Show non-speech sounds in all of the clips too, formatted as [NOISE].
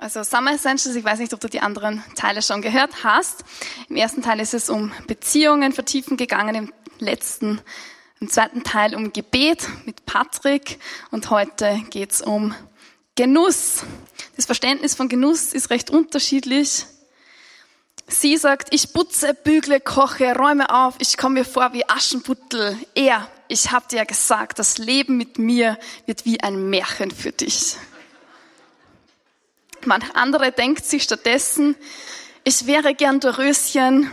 Also Summer Essentials, ich weiß nicht, ob du die anderen Teile schon gehört hast. Im ersten Teil ist es um Beziehungen vertiefen gegangen, im letzten, im zweiten Teil um Gebet mit Patrick und heute geht's um Genuss. Das Verständnis von Genuss ist recht unterschiedlich. Sie sagt, ich putze, bügle, koche, räume auf, ich komme mir vor wie Aschenputtel. Er, ich habe dir ja gesagt, das Leben mit mir wird wie ein Märchen für dich. Manch andere denkt sich stattdessen, ich wäre gern Doröschen,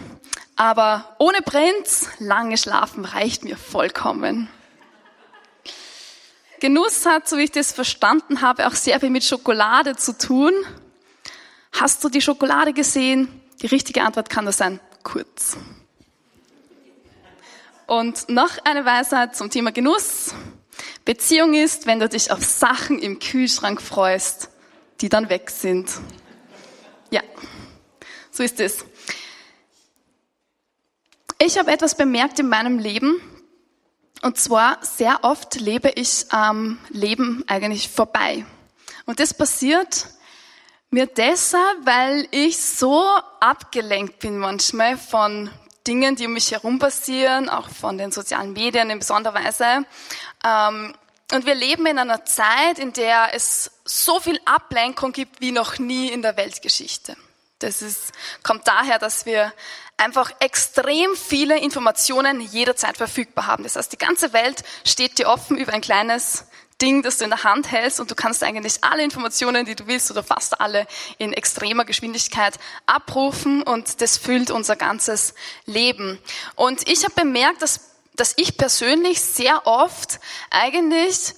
aber ohne Prinz, lange schlafen reicht mir vollkommen. Genuss hat, so wie ich das verstanden habe, auch sehr viel mit Schokolade zu tun. Hast du die Schokolade gesehen? Die richtige Antwort kann nur sein, kurz. Und noch eine Weisheit zum Thema Genuss. Beziehung ist, wenn du dich auf Sachen im Kühlschrank freust, die dann weg sind. Ja, so ist es. Ich habe etwas bemerkt in meinem Leben. Und zwar sehr oft lebe ich am Leben eigentlich vorbei. Und das passiert mir deshalb, weil ich so abgelenkt bin manchmal von Dingen, die um mich herum passieren, auch von den sozialen Medien in besonderer Weise. Ähm, und wir leben in einer Zeit, in der es so viel Ablenkung gibt wie noch nie in der Weltgeschichte. Das ist, kommt daher, dass wir einfach extrem viele Informationen jederzeit verfügbar haben. Das heißt, die ganze Welt steht dir offen über ein kleines Ding, das du in der Hand hältst und du kannst eigentlich alle Informationen, die du willst oder fast alle in extremer Geschwindigkeit abrufen und das füllt unser ganzes Leben. Und ich habe bemerkt, dass, dass ich persönlich sehr oft eigentlich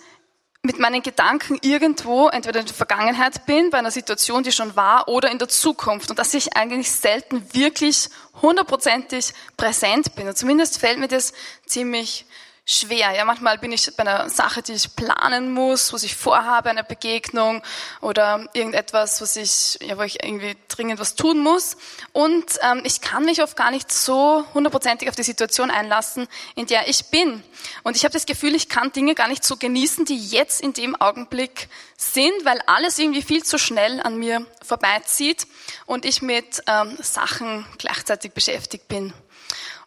mit meinen Gedanken irgendwo entweder in der Vergangenheit bin, bei einer Situation, die schon war, oder in der Zukunft. Und dass ich eigentlich selten wirklich hundertprozentig präsent bin. Und zumindest fällt mir das ziemlich schwer. Ja, manchmal bin ich bei einer Sache, die ich planen muss, was ich vorhabe, eine Begegnung oder irgendetwas, was ich, ja, wo ich irgendwie dringend was tun muss. Und ähm, ich kann mich oft gar nicht so hundertprozentig auf die Situation einlassen, in der ich bin. Und ich habe das Gefühl, ich kann Dinge gar nicht so genießen, die jetzt in dem Augenblick sind, weil alles irgendwie viel zu schnell an mir vorbeizieht und ich mit ähm, Sachen gleichzeitig beschäftigt bin.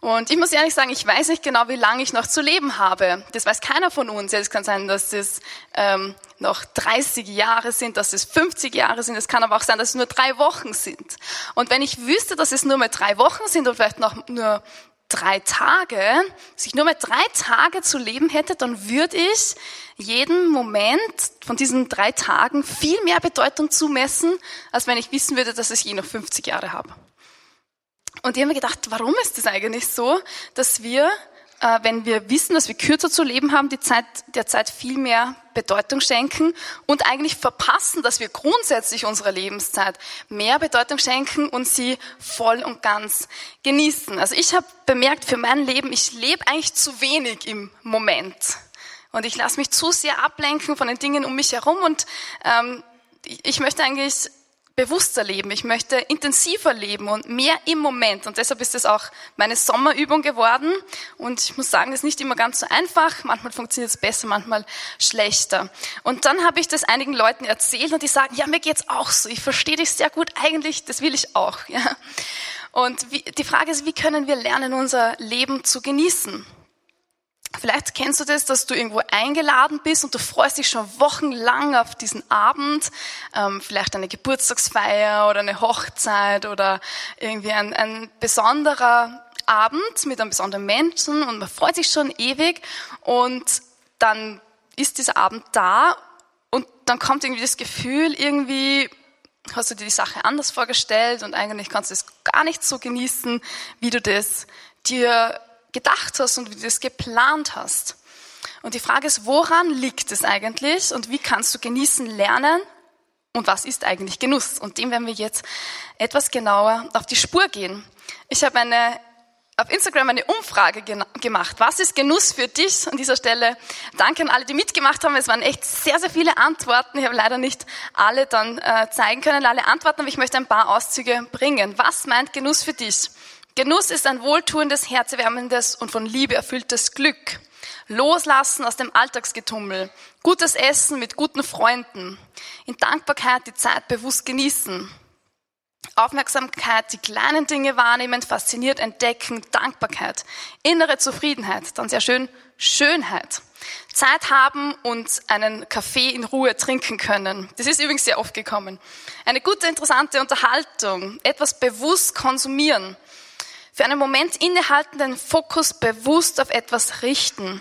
Und ich muss ehrlich sagen, ich weiß nicht genau, wie lange ich noch zu leben habe. Das weiß keiner von uns. Es kann sein, dass es ähm, noch 30 Jahre sind, dass es 50 Jahre sind. Es kann aber auch sein, dass es nur drei Wochen sind. Und wenn ich wüsste, dass es nur mehr drei Wochen sind oder vielleicht noch nur drei Tage, dass ich nur mehr drei Tage zu leben hätte, dann würde ich jeden Moment von diesen drei Tagen viel mehr Bedeutung zumessen, als wenn ich wissen würde, dass ich je noch 50 Jahre habe. Und ich habe mir gedacht, warum ist das eigentlich so, dass wir, äh, wenn wir wissen, dass wir kürzer zu leben haben, die Zeit, der Zeit viel mehr Bedeutung schenken und eigentlich verpassen, dass wir grundsätzlich unserer Lebenszeit mehr Bedeutung schenken und sie voll und ganz genießen. Also ich habe bemerkt für mein Leben, ich lebe eigentlich zu wenig im Moment. Und ich lasse mich zu sehr ablenken von den Dingen um mich herum und ähm, ich möchte eigentlich bewusster leben, ich möchte intensiver leben und mehr im Moment. Und deshalb ist es auch meine Sommerübung geworden. Und ich muss sagen, es ist nicht immer ganz so einfach. Manchmal funktioniert es besser, manchmal schlechter. Und dann habe ich das einigen Leuten erzählt und die sagen, ja, mir geht's auch so. Ich verstehe dich sehr gut. Eigentlich, das will ich auch. [LAUGHS] Ja. Und wie, die Frage ist, wie können wir lernen, unser Leben zu genießen? Vielleicht kennst du das, dass du irgendwo eingeladen bist und du freust dich schon wochenlang auf diesen Abend, ähm, vielleicht eine Geburtstagsfeier oder eine Hochzeit oder irgendwie ein, ein besonderer Abend mit einem besonderen Menschen und man freut sich schon ewig und dann ist dieser Abend da und dann kommt irgendwie das Gefühl, irgendwie hast du dir die Sache anders vorgestellt und eigentlich kannst du es gar nicht so genießen, wie du das dir gedacht hast und wie du es geplant hast. Und die Frage ist, woran liegt es eigentlich und wie kannst du genießen lernen und was ist eigentlich Genuss? Und dem werden wir jetzt etwas genauer auf die Spur gehen. Ich habe eine auf Instagram eine Umfrage gemacht. Was ist Genuss für dich? An dieser Stelle danke an alle, die mitgemacht haben. Es waren echt sehr, sehr viele Antworten. Ich habe leider nicht alle dann äh, zeigen können, alle Antworten, aber ich möchte ein paar Auszüge bringen. Was meint Genuss für dich? Genuss ist ein wohltuendes, herzerwärmendes und von Liebe erfülltes Glück. Loslassen aus dem Alltagsgetummel. Gutes Essen mit guten Freunden. In Dankbarkeit die Zeit bewusst genießen. Aufmerksamkeit, die kleinen Dinge wahrnehmen, fasziniert entdecken, Dankbarkeit, innere Zufriedenheit, dann sehr schön Schönheit. Zeit haben und einen Kaffee in Ruhe trinken können. Das ist übrigens sehr oft gekommen. Eine gute, interessante Unterhaltung, etwas bewusst konsumieren. Für einen Moment innehalten, den Fokus bewusst auf etwas richten.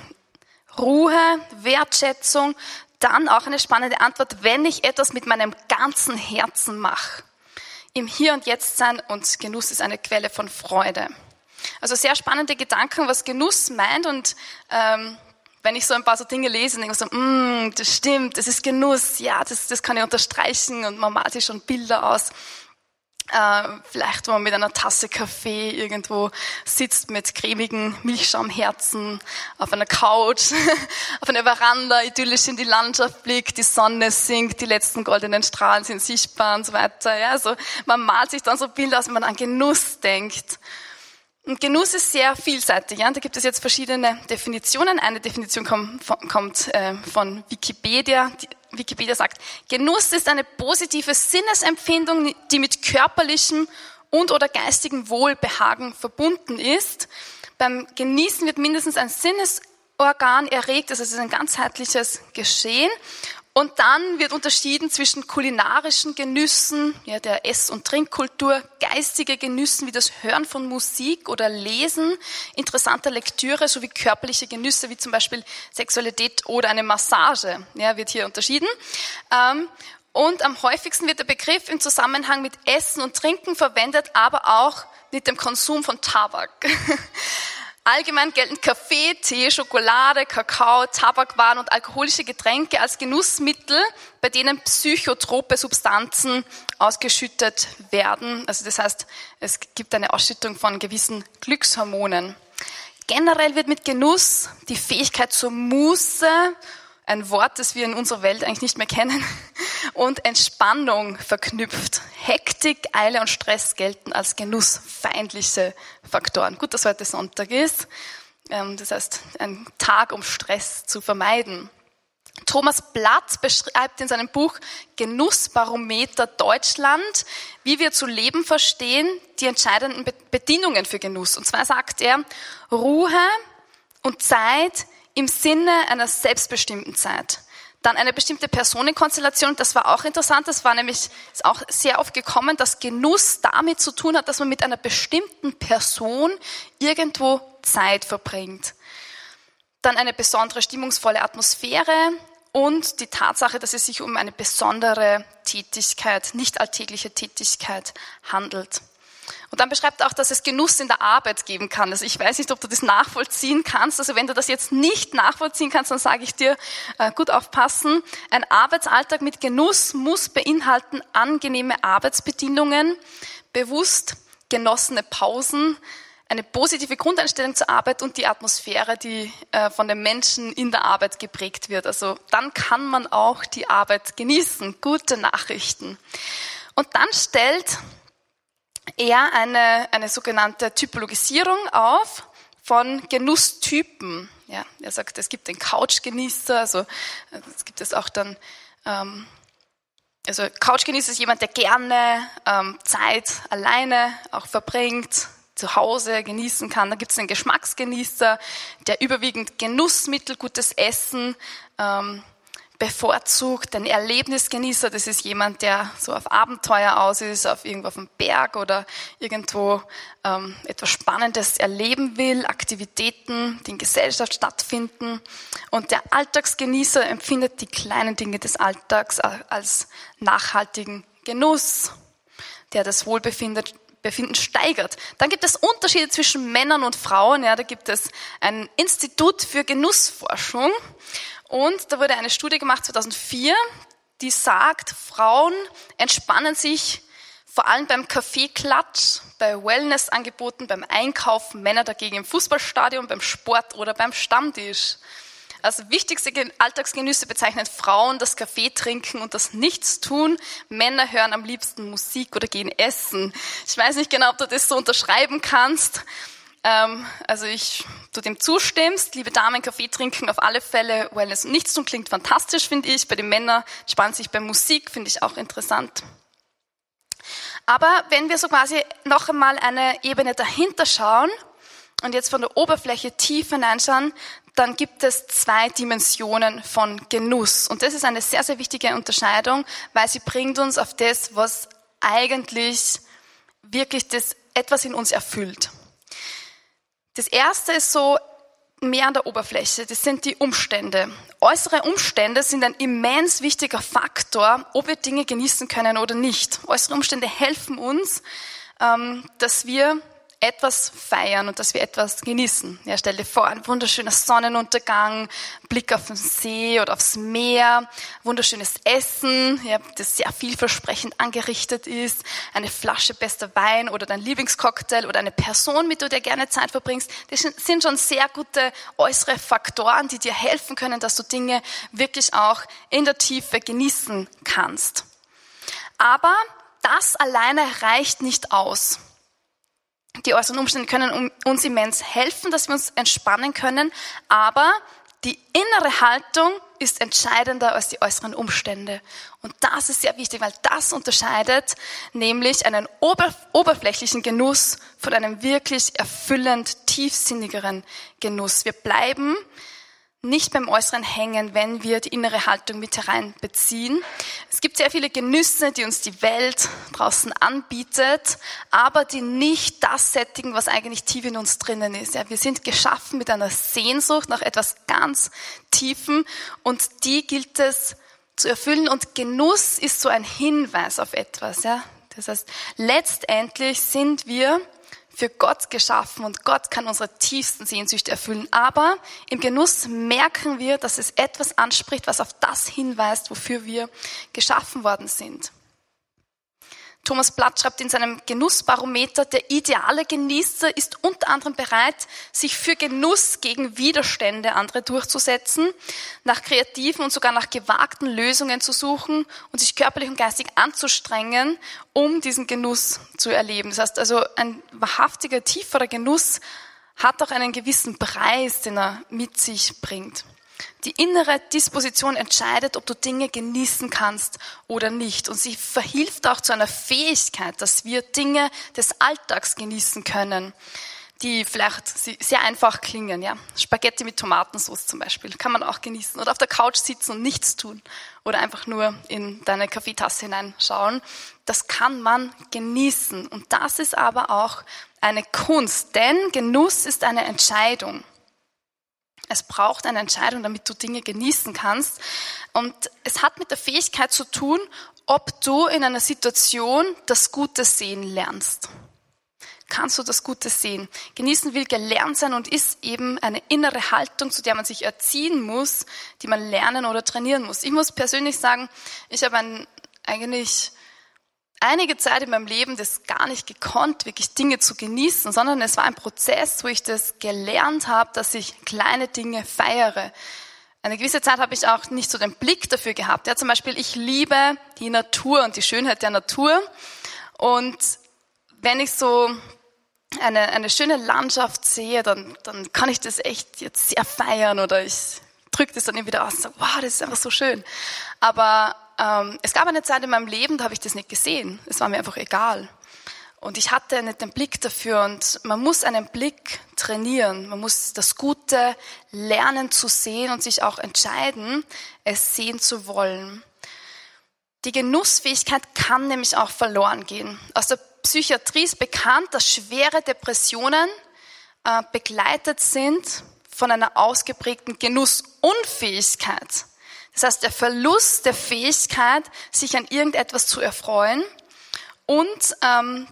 Ruhe, Wertschätzung, dann auch eine spannende Antwort, wenn ich etwas mit meinem ganzen Herzen mache. Im Hier und Jetzt sein und Genuss ist eine Quelle von Freude. Also sehr spannende Gedanken, was Genuss meint und ähm, wenn ich so ein paar so Dinge lese, denke ich so, mm, das stimmt, das ist Genuss, ja, das, das kann ich unterstreichen und man malt sich schon Bilder aus. Äh, vielleicht, wo man mit einer Tasse Kaffee irgendwo sitzt mit cremigen Milchschaumherzen auf einer Couch, [LAUGHS] auf einer Veranda, idyllisch in die Landschaft blickt, die Sonne sinkt, die letzten goldenen Strahlen sind sichtbar und so weiter. Ja, also man malt sich dann so Bilder aus, wenn man an Genuss denkt. Und Genuss ist sehr vielseitig. Ja? Da gibt es jetzt verschiedene Definitionen. Eine Definition kommt, äh, von Wikipedia. Wikipedia sagt, Genuss ist eine positive Sinnesempfindung, die mit körperlichem und oder geistigem Wohlbehagen verbunden ist. Beim Genießen wird mindestens ein Sinnesorgan erregt, es ist ein ganzheitliches Geschehen. Und dann wird unterschieden zwischen kulinarischen Genüssen, ja, der Ess- und Trinkkultur, geistige Genüssen wie das Hören von Musik oder Lesen, interessanter Lektüre sowie körperliche Genüsse wie zum Beispiel Sexualität oder eine Massage, ja, wird hier unterschieden. Ähm, und am häufigsten wird der Begriff im Zusammenhang mit Essen und Trinken verwendet, aber auch mit dem Konsum von Tabak. [LAUGHS] Allgemein gelten Kaffee, Tee, Schokolade, Kakao, Tabakwaren und alkoholische Getränke als Genussmittel, bei denen psychotrope Substanzen ausgeschüttet werden. Also das heißt, es gibt eine Ausschüttung von gewissen Glückshormonen. Generell wird mit Genuss die Fähigkeit zur Muße ein Wort, das wir in unserer Welt eigentlich nicht mehr kennen, [LAUGHS] und Entspannung verknüpft. Hektik, Eile und Stress gelten als genussfeindliche Faktoren. Gut, dass heute Sonntag ist. Ähm, das heißt, ein Tag, um Stress zu vermeiden. Thomas Blatt beschreibt in seinem Buch Genussbarometer Deutschland, wie wir zu leben verstehen, die entscheidenden Bedingungen für Genuss. Und zwar sagt er, Ruhe und Zeit im Sinne einer selbstbestimmten Zeit. Dann eine bestimmte Personenkonstellation, das war auch interessant, das war nämlich ist auch sehr oft gekommen, dass Genuss damit zu tun hat, dass man mit einer bestimmten Person irgendwo Zeit verbringt. Dann eine besondere stimmungsvolle Atmosphäre und die Tatsache, dass es sich um eine besondere Tätigkeit, nicht alltägliche Tätigkeit handelt. Und dann beschreibt er auch, dass es Genuss in der Arbeit geben kann. Also ich weiß nicht, ob du das nachvollziehen kannst. Also wenn du das jetzt nicht nachvollziehen kannst, dann sage ich dir, äh, gut aufpassen. Ein Arbeitsalltag mit Genuss muss beinhalten angenehme Arbeitsbedingungen, bewusst genossene Pausen, eine positive Grundeinstellung zur Arbeit und die Atmosphäre, die äh, von den Menschen in der Arbeit geprägt wird. Also dann kann man auch die Arbeit genießen. Gute Nachrichten. Und dann stellt er eine, eine sogenannte Typologisierung auf von Genusstypen. Ja, er sagt, es gibt den Couchgenießer, also es gibt es auch dann, ähm, also Couchgenießer ist jemand, der gerne ähm, Zeit alleine auch verbringt, zu Hause genießen kann. Dann gibt es den Geschmacksgenießer, der überwiegend Genussmittel, gutes Essen, ähm, bevorzugt ein Erlebnisgenießer. Das ist jemand, der so auf Abenteuer aus ist, auf irgendwo auf dem Berg oder irgendwo ähm, etwas Spannendes erleben will, Aktivitäten, die in Gesellschaft stattfinden. Und der Alltagsgenießer empfindet die kleinen Dinge des Alltags als nachhaltigen Genuss, der das Wohlbefinden Befinden steigert. Dann gibt es Unterschiede zwischen Männern und Frauen. Ja, da gibt es ein Institut für Genussforschung und da wurde eine Studie gemacht 2004, die sagt, Frauen entspannen sich vor allem beim Kaffeeklatsch, bei Wellnessangeboten, beim Einkaufen, Männer dagegen im Fußballstadion, beim Sport oder beim Stammtisch. Als wichtigste Alltagsgenüsse bezeichnen Frauen das Kaffee trinken und das Nichtstun. Männer hören am liebsten Musik oder gehen essen. Ich weiß nicht genau, ob du das so unterschreiben kannst. Ähm, also ich, du dem zustimmst, liebe Damen, Kaffee trinken auf alle Fälle, Wellness und nichts tun klingt fantastisch, finde ich. Bei den Männern spannen sich bei Musik, finde ich auch interessant. Aber wenn wir so quasi noch einmal eine Ebene dahinter schauen und jetzt von der Oberfläche tief hineinschauen, dann gibt es zwei Dimensionen von Genuss. Und das ist eine sehr, sehr wichtige Unterscheidung, weil sie bringt uns auf das, was eigentlich wirklich das etwas in uns erfüllt. Das erste ist so mehr an der Oberfläche. Das sind die Umstände. Äußere Umstände sind ein immens wichtiger Faktor, ob wir Dinge genießen können oder nicht. Äußere Umstände helfen uns, ähm, dass wir etwas feiern und dass wir etwas genießen. Ja, stell dir vor, ein wunderschöner Sonnenuntergang, Blick auf den See oder aufs Meer, wunderschönes Essen, ja, das sehr vielversprechend angerichtet ist, eine Flasche bester Wein oder dein Lieblingscocktail oder eine Person, mit der du gerne Zeit verbringst. Das sind schon sehr gute äußere Faktoren, die dir helfen können, dass du Dinge wirklich auch in der Tiefe genießen kannst. Aber das alleine reicht nicht aus. Die äußeren Umstände können uns immens helfen, dass wir uns entspannen können, aber die innere Haltung ist entscheidender als die äußeren Umstände. Und das ist sehr wichtig, weil das unterscheidet nämlich einen oberflächlichen Genuss von einem wirklich erfüllend tiefsinnigeren Genuss. Wir bleiben nicht beim Äußeren hängen, wenn wir die innere Haltung mit hereinbeziehen. Es gibt sehr viele Genüsse, die uns die Welt draußen anbietet, aber die nicht das sättigen, was eigentlich tief in uns drinnen ist. Ja, wir sind geschaffen mit einer Sehnsucht nach etwas ganz Tiefen und die gilt es zu erfüllen und Genuss ist so ein Hinweis auf etwas. Ja. Das heißt, letztendlich sind wir für Gott geschaffen und Gott kann unsere tiefsten Sehnsüchte erfüllen. Aber im Genuss merken wir, dass es etwas anspricht, was auf das hinweist, wofür wir geschaffen worden sind. Thomas Blatt schreibt in seinem Genussbarometer, der ideale Genießer ist unter anderem bereit, sich für Genuss gegen Widerstände andere durchzusetzen, nach kreativen und sogar nach gewagten Lösungen zu suchen und sich körperlich und geistig anzustrengen, um diesen Genuss zu erleben. Das heißt also, ein wahrhaftiger, tieferer Genuss hat auch einen gewissen Preis, den er mit sich bringt. Die innere Disposition entscheidet, ob du Dinge genießen kannst oder nicht. Und sie verhilft auch zu einer Fähigkeit, dass wir Dinge des Alltags genießen können, die vielleicht sehr einfach klingen. Ja? Spaghetti mit Tomatensauce zum Beispiel kann man auch genießen. Oder auf der Couch sitzen und nichts tun. Oder einfach nur in deine Kaffeetasse hineinschauen. Das kann man genießen. Und das ist aber auch eine Kunst, denn Genuss ist eine Entscheidung. Es braucht eine Entscheidung, damit du Dinge genießen kannst. Und es hat mit der Fähigkeit zu tun, ob du in einer Situation das Gute sehen lernst. Kannst du das Gute sehen? Genießen will gelernt sein und ist eben eine innere Haltung, zu der man sich erziehen muss, die man lernen oder trainieren muss. Ich muss persönlich sagen, ich habe ein eigentlich einige Zeit in meinem Leben das gar nicht gekonnt, wirklich Dinge zu genießen, sondern es war ein Prozess, wo ich das gelernt habe, dass ich kleine Dinge feiere. Eine gewisse Zeit habe ich auch nicht so den Blick dafür gehabt. Ja, zum Beispiel, ich liebe die Natur und die Schönheit der Natur. Und wenn ich so eine, eine schöne Landschaft sehe, dann, dann kann ich das echt jetzt sehr feiern oder ich drücke das dann immer wieder aus und sage, wow, das ist einfach so schön. Aber ähm, es gab eine Zeit in meinem Leben, da habe ich das nicht gesehen. Es war mir einfach egal. Und ich hatte nicht den Blick dafür. Und man muss einen Blick trainieren. Man muss das Gute lernen zu sehen und sich auch entscheiden, es sehen zu wollen. Die Genussfähigkeit kann nämlich auch verloren gehen. Aus der Psychiatrie ist bekannt, dass schwere Depressionen äh, begleitet sind von einer ausgeprägten Genussunfähigkeit. Das heißt, der Verlust der Fähigkeit, sich an irgendetwas zu erfreuen und, ähm,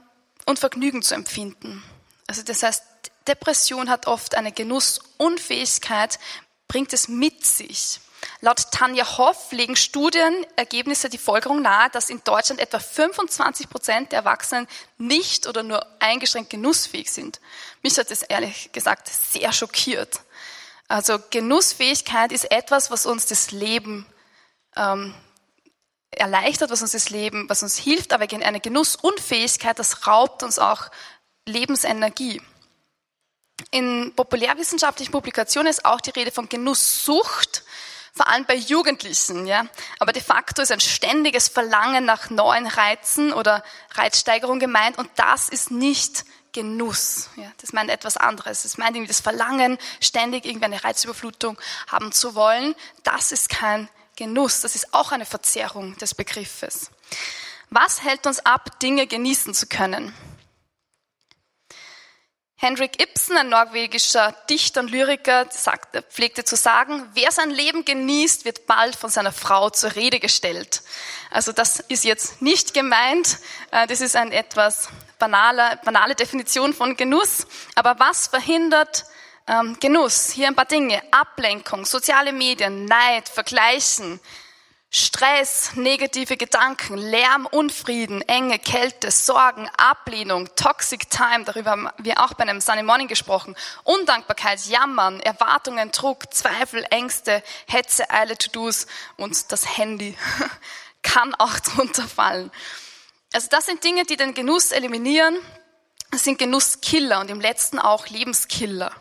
und Vergnügen zu empfinden. Also das heißt, Depression hat oft eine Genussunfähigkeit, bringt es mit sich. Laut Tanja Hoff legen Studienergebnisse die Folgerung nahe, dass in Deutschland etwa 25 Prozent der Erwachsenen nicht oder nur eingeschränkt genussfähig sind. Mich hat das ehrlich gesagt sehr schockiert. Also Genussfähigkeit ist etwas, was uns das Leben ähm, erleichtert, was uns das Leben, was uns hilft, aber eine Genussunfähigkeit, das raubt uns auch Lebensenergie. in populärwissenschaftlichen Publikationen ist auch die Rede von Genusssucht, vor allem bei Jugendlichen. Ja. Aber de facto ist ein ständiges Verlangen nach neuen Reizen oder Reizsteigerung gemeint und das ist nicht Genuss. Ja, das meint etwas anderes. Das meint irgendwie das Verlangen, ständig irgendwie eine Reizüberflutung haben zu wollen. Das ist kein Genuss. Das ist auch eine Verzerrung des Begriffes. Was hält uns ab, Dinge genießen zu können? Henrik Ibsen, ein norwegischer Dichter und Lyriker, sagte, pflegte zu sagen, wer sein Leben genießt, wird bald von seiner Frau zur Rede gestellt. Also das ist jetzt nicht gemeint, äh, das ist eine etwas banale, banale Definition von Genuss. Aber was verhindert ähm, Genuss? Hier ein paar Dinge. Ablenkung, soziale Medien, Neid, Vergleichen, Stress, negative Gedanken, Lärm, Unfrieden, Enge, Kälte, Sorgen, Ablehnung, Toxic Time, darüber haben wir auch bei einem Sunny Morning gesprochen, Undankbarkeit, Jammern, Erwartungen, Druck, Zweifel, Ängste, Hetze, Eile, To-Dos und das Handy [LAUGHS] kann auch drunter fallen. Also das sind Dinge, die den Genuss eliminieren. Das sind Genusskiller und im letzten auch Lebenskiller.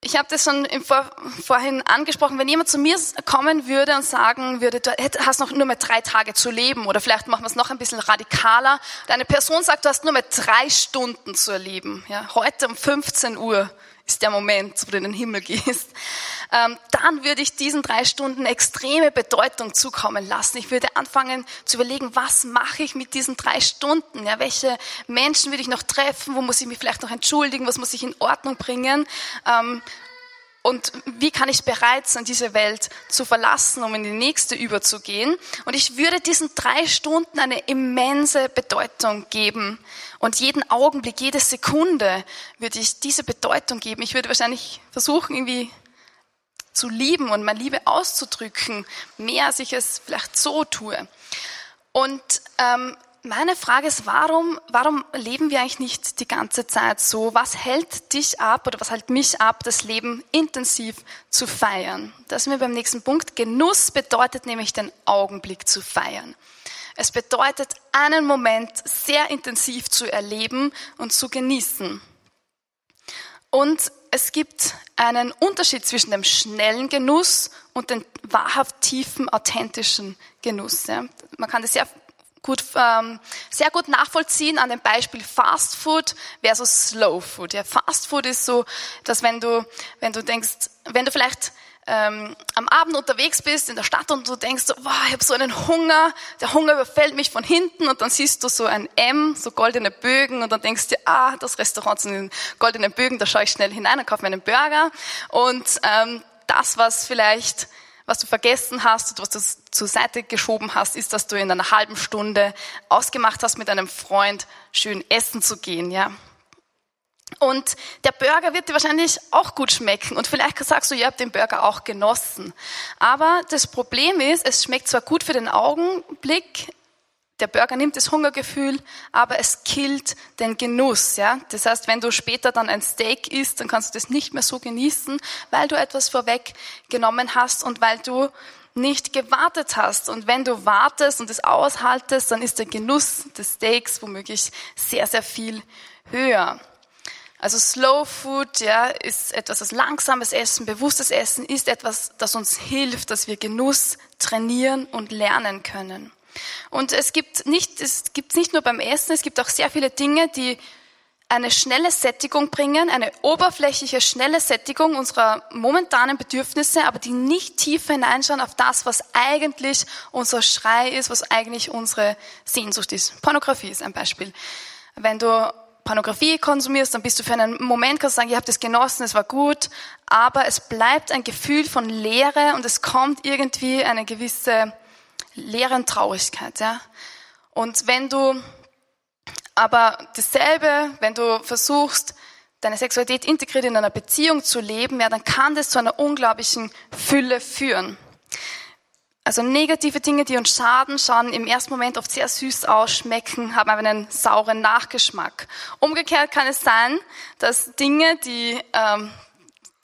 Ich habe das schon im Vor vorhin angesprochen, wenn jemand zu mir kommen würde und sagen würde, du hast noch nur mehr drei Tage zu leben oder vielleicht machen wir es noch ein bisschen radikaler. Deine Person sagt, du hast nur mehr drei Stunden zu erleben. Ja, heute um 15 Uhr ist der Moment, wo du in den Himmel gehst, dann würde ich diesen drei Stunden extreme Bedeutung zukommen lassen. Ich würde anfangen zu überlegen, was mache ich mit diesen drei Stunden? Ja, welche Menschen würde ich noch treffen? Wo muss ich mich vielleicht noch entschuldigen? Was muss ich in Ordnung bringen? Ähm, und wie kann ich bereit sein, diese Welt zu verlassen, um in die nächste überzugehen? Und ich würde diesen drei Stunden eine immense Bedeutung geben. Und jeden Augenblick, jede Sekunde würde ich diese Bedeutung geben. Ich würde wahrscheinlich versuchen, irgendwie zu lieben und meine Liebe auszudrücken, mehr als ich es vielleicht so tue. Und ähm, meine Frage ist, warum, warum leben wir eigentlich nicht die ganze Zeit so? Was hält dich ab oder was hält mich ab, das Leben intensiv zu feiern? Das sind wir beim nächsten Punkt. Genuss bedeutet nämlich den Augenblick zu feiern. Es bedeutet, einen Moment sehr intensiv zu erleben und zu genießen. Und es gibt einen Unterschied zwischen dem schnellen Genuss und dem wahrhaft tiefen, authentischen Genuss. Ja. Man kann das sehr gut, ähm, sehr gut nachvollziehen an dem Beispiel Fast Food versus Slow Food. Ja, Fast Food ist so, dass wenn du, wenn du denkst, wenn du vielleicht ähm, am Abend unterwegs bist in der Stadt und du denkst, so, wow, ich habe so einen Hunger, der Hunger überfällt mich von hinten und dann siehst du so ein M, so goldene Bögen und dann denkst du, ah, das Restaurant sind goldene Bögen, da schaue ich schnell hinein und kaufe mir einen Burger und ähm, das, was vielleicht was du vergessen hast und was du zur Seite geschoben hast, ist, dass du in einer halben Stunde ausgemacht hast, mit einem Freund schön essen zu gehen, ja. Und der Burger wird dir wahrscheinlich auch gut schmecken. Und vielleicht sagst du, ihr habt den Burger auch genossen. Aber das Problem ist, es schmeckt zwar gut für den Augenblick, der Burger nimmt das Hungergefühl, aber es killt den Genuss. Ja? Das heißt, wenn du später dann ein Steak isst, dann kannst du das nicht mehr so genießen, weil du etwas vorweggenommen hast und weil du nicht gewartet hast. Und wenn du wartest und es aushaltest, dann ist der Genuss des Steaks womöglich sehr, sehr viel höher. Also Slow Food ja, ist etwas, das langsames Essen, bewusstes Essen ist etwas, das uns hilft, dass wir Genuss trainieren und lernen können. Und es gibt nicht, es gibt nicht nur beim Essen, es gibt auch sehr viele Dinge, die eine schnelle Sättigung bringen, eine oberflächliche, schnelle Sättigung unserer momentanen Bedürfnisse, aber die nicht tiefer hineinschauen auf das, was eigentlich unser Schrei ist, was eigentlich unsere Sehnsucht ist. Pornografie ist ein Beispiel. Wenn du Pornografie konsumierst, dann bist du für einen Moment, kannst du sagen, ihr habt es genossen, es war gut, aber es bleibt ein Gefühl von Leere und es kommt irgendwie eine gewisse Leere und Traurigkeit, ja. Und wenn du aber dasselbe, wenn du versuchst, deine Sexualität integriert in einer Beziehung zu leben, ja, dann kann das zu einer unglaublichen Fülle führen. Also negative Dinge, die uns schaden, schauen im ersten Moment oft sehr süß aus, schmecken, haben aber einen sauren Nachgeschmack. Umgekehrt kann es sein, dass Dinge, die, ähm,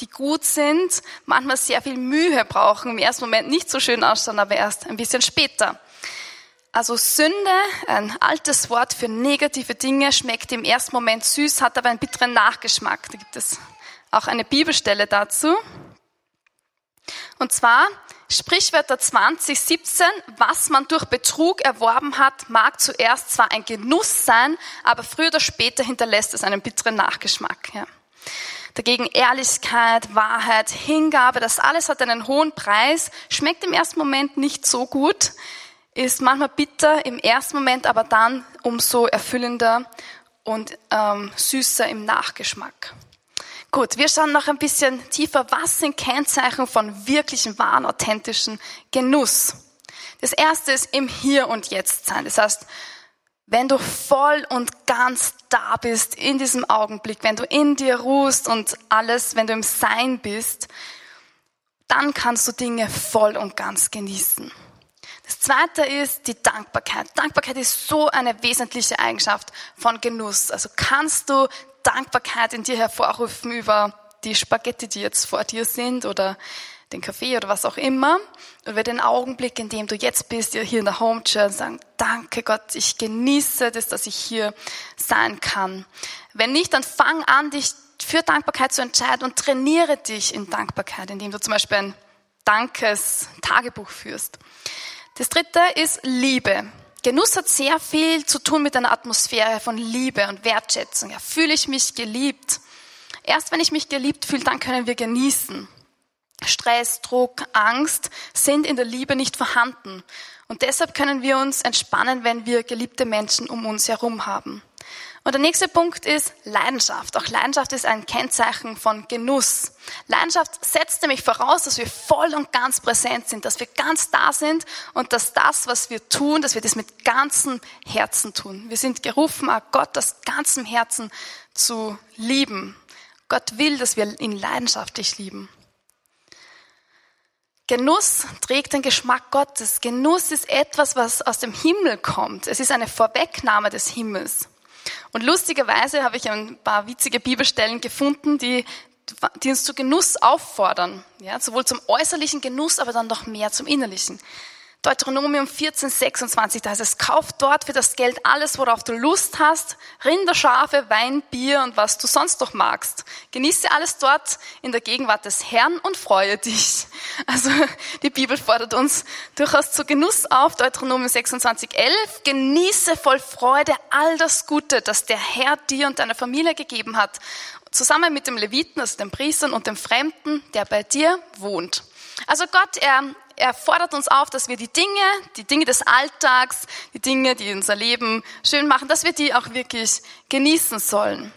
die gut sind, manchmal sehr viel Mühe brauchen, im ersten Moment nicht so schön ausschauen, aber erst ein bisschen später. Also Sünde, ein altes Wort für negative Dinge, schmeckt im ersten Moment süß, hat aber einen bitteren Nachgeschmack. Da gibt es auch eine Bibelstelle dazu. Und zwar Sprichwörter 2017, was man durch Betrug erworben hat, mag zuerst zwar ein Genuss sein, aber früher oder später hinterlässt es einen bitteren Nachgeschmack. Ja. Dagegen Ehrlichkeit, Wahrheit, Hingabe, das alles hat einen hohen Preis, schmeckt im ersten Moment nicht so gut, ist manchmal bitter im ersten Moment, aber dann umso erfüllender und ähm, süßer im Nachgeschmack. Gut, wir schauen noch ein bisschen tiefer, was sind Kennzeichen von wirklichen, wahren, authentischen Genuss. Das erste ist im Hier und Jetzt sein. Das heißt, wenn du voll und ganz da bist in diesem Augenblick, wenn du in dir ruhst und alles, wenn du im Sein bist, dann kannst du Dinge voll und ganz genießen. Das zweite ist die Dankbarkeit. Dankbarkeit ist so eine wesentliche Eigenschaft von Genuss. Also kannst du Dankbarkeit in dir hervorrufen über die Spaghetti, die jetzt vor dir sind oder den Kaffee oder was auch immer. Über den Augenblick, in dem du jetzt bist, hier in der Home Church, sagen, danke Gott, ich genieße das, dass ich hier sein kann. Wenn nicht, dann fang an, dich für Dankbarkeit zu entscheiden und trainiere dich in Dankbarkeit, indem du zum Beispiel ein Dankes-Tagebuch führst. Das dritte ist Liebe. Genuss hat sehr viel zu tun mit einer Atmosphäre von Liebe und Wertschätzung. Ja, fühle ich mich geliebt? Erst wenn ich mich geliebt fühle, dann können wir genießen. Stress, Druck, Angst sind in der Liebe nicht vorhanden. Und deshalb können wir uns entspannen, wenn wir geliebte Menschen um uns herum haben. Und der nächste Punkt ist Leidenschaft. Auch Leidenschaft ist ein Kennzeichen von Genuss. Leidenschaft setzt nämlich voraus, dass wir voll und ganz präsent sind, dass wir ganz da sind und dass das, was wir tun, dass wir das mit ganzem Herzen tun. Wir sind gerufen, Gott aus ganzem Herzen zu lieben. Gott will, dass wir ihn leidenschaftlich lieben. Genuss trägt den Geschmack Gottes. Genuss ist etwas, was aus dem Himmel kommt. Es ist eine Vorwegnahme des Himmels. Und lustigerweise habe ich ein paar witzige Bibelstellen gefunden, die, die uns zu Genuss auffordern. Ja, sowohl zum äußerlichen Genuss, aber dann noch mehr zum innerlichen. Deuteronomium 14, 26, da heißt es, kauf dort für das Geld alles, worauf du Lust hast, Rinder, Schafe, Wein, Bier und was du sonst noch magst. Genieße alles dort in der Gegenwart des Herrn und freue dich. [LAUGHS] Also die Bibel fordert uns durchaus zu Genuss auf, Deuteronomium 26, 11, genieße voll Freude all das Gute, das der Herr dir und deiner Familie gegeben hat, zusammen mit dem Leviten, also dem Priestern und dem Fremden, der bei dir wohnt. Also Gott, er er fordert uns auf, dass wir die Dinge, die Dinge des Alltags, die Dinge, die unser Leben schön machen, dass wir die auch wirklich genießen sollen.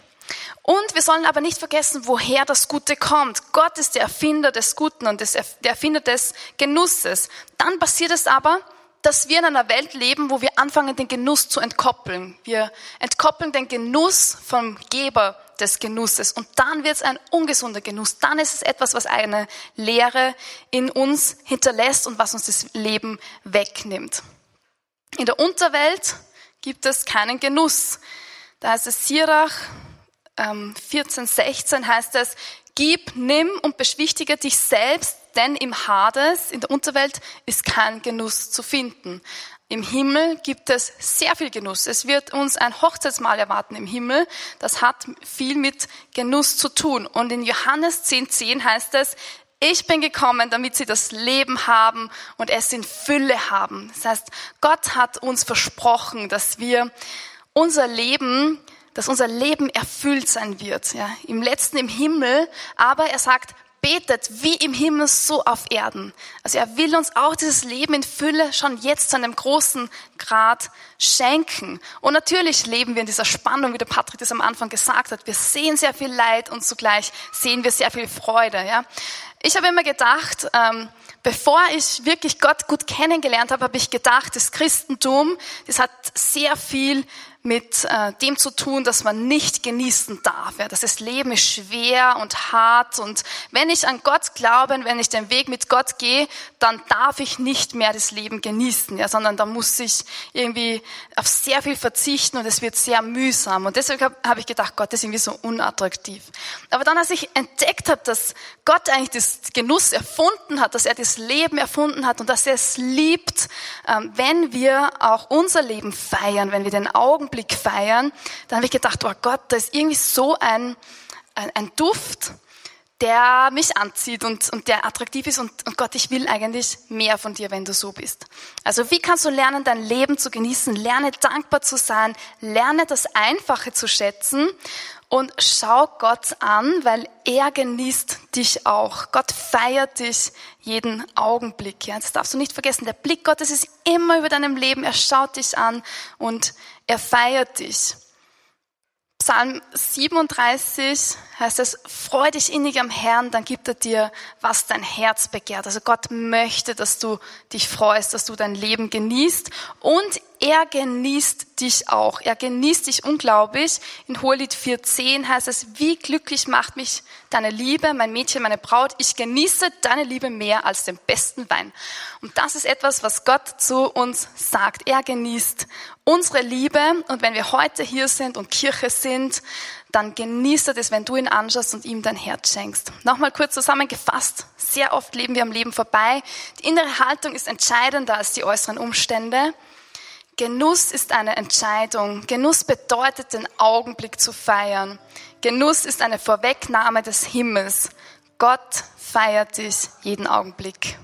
Und wir sollen aber nicht vergessen, woher das Gute kommt. Gott ist der Erfinder des Guten und der Erfinder des Genusses. Dann passiert es aber, dass wir in einer Welt leben, wo wir anfangen, den Genuss zu entkoppeln. Wir entkoppeln den Genuss vom Geber des Genusses. Und dann wird es ein ungesunder Genuss. Dann ist es etwas, was eine Leere in uns hinterlässt und was uns das Leben wegnimmt. In der Unterwelt gibt es keinen Genuss. Da heißt es Sirach ähm, 14, 16 heißt es, gib, nimm und beschwichtige dich selbst, denn im Hades, in der Unterwelt, ist kein Genuss zu finden. Im Himmel gibt es sehr viel Genuss. Es wird uns ein Hochzeitsmahl erwarten im Himmel. Das hat viel mit Genuss zu tun. Und in Johannes 10,10 10 heißt es, ich bin gekommen, damit sie das Leben haben und es in Fülle haben. Das heißt, Gott hat uns versprochen, dass wir unser Leben, dass unser Leben erfüllt sein wird. Ja, Im letzten im Himmel. Aber er sagt, betet wie im Himmel so auf Erden. Also er will uns auch dieses Leben in Fülle schon jetzt zu einem großen Grad schenken. Und natürlich leben wir in dieser Spannung, wie der Patrick das am Anfang gesagt hat. Wir sehen sehr viel Leid und zugleich sehen wir sehr viel Freude. Ja? Ich habe immer gedacht, ähm, bevor ich wirklich Gott gut kennengelernt habe, habe ich gedacht, das Christentum, das hat sehr viel mit äh, dem zu tun, dass man nicht genießen darf. Ja, dass das Leben ist schwer und hart und wenn ich an Gott glaube, wenn ich den Weg mit Gott gehe, dann darf ich nicht mehr das Leben genießen, ja, sondern da muss ich irgendwie auf sehr viel verzichten und es wird sehr mühsam. Und deswegen habe hab ich gedacht, Gott ist irgendwie so unattraktiv. Aber dann, als ich entdeckt habe, dass Gott eigentlich das Genuss erfunden hat, dass er das Leben erfunden hat und dass er es liebt, ähm, wenn wir auch unser Leben feiern, wenn wir den Augenblick feiern, dann habe ich gedacht, oh Gott, da ist irgendwie so ein, ein, ein Duft, der mich anzieht und, und der attraktiv ist und, und Gott, ich will eigentlich mehr von dir, wenn du so bist. Also wie kannst du lernen, dein Leben zu genießen? Lerne dankbar zu sein, lerne das Einfache zu schätzen und schau Gott an, weil er genießt dich auch. Gott feiert dich jeden Augenblick. Ja, das darfst du nicht vergessen. Der Blick Gottes ist immer über deinem Leben. Er schaut dich an und er feiert dich. Psalm 37 heißt es, freu dich innig am Herrn, dann gibt er dir, was dein Herz begehrt. Also Gott möchte, dass du dich freust, dass du dein Leben genießt und er genießt dich auch. Er genießt dich unglaublich. In Hohelied 4.10 heißt es, wie glücklich macht mich deine Liebe, mein Mädchen, meine Braut. Ich genieße deine Liebe mehr als den besten Wein. Und das ist etwas, was Gott zu uns sagt. Er genießt unsere Liebe. Und wenn wir heute hier sind und Kirche sind, dann genießt er das, wenn du ihn anschaust und ihm dein Herz schenkst. Nochmal kurz zusammengefasst. Sehr oft leben wir am Leben vorbei. Die innere Haltung ist entscheidender als die äußeren Umstände. Genuss ist eine Entscheidung. Genuss bedeutet, den Augenblick zu feiern. Genuss ist eine Vorwegnahme des Himmels. Gott feiert dich jeden Augenblick.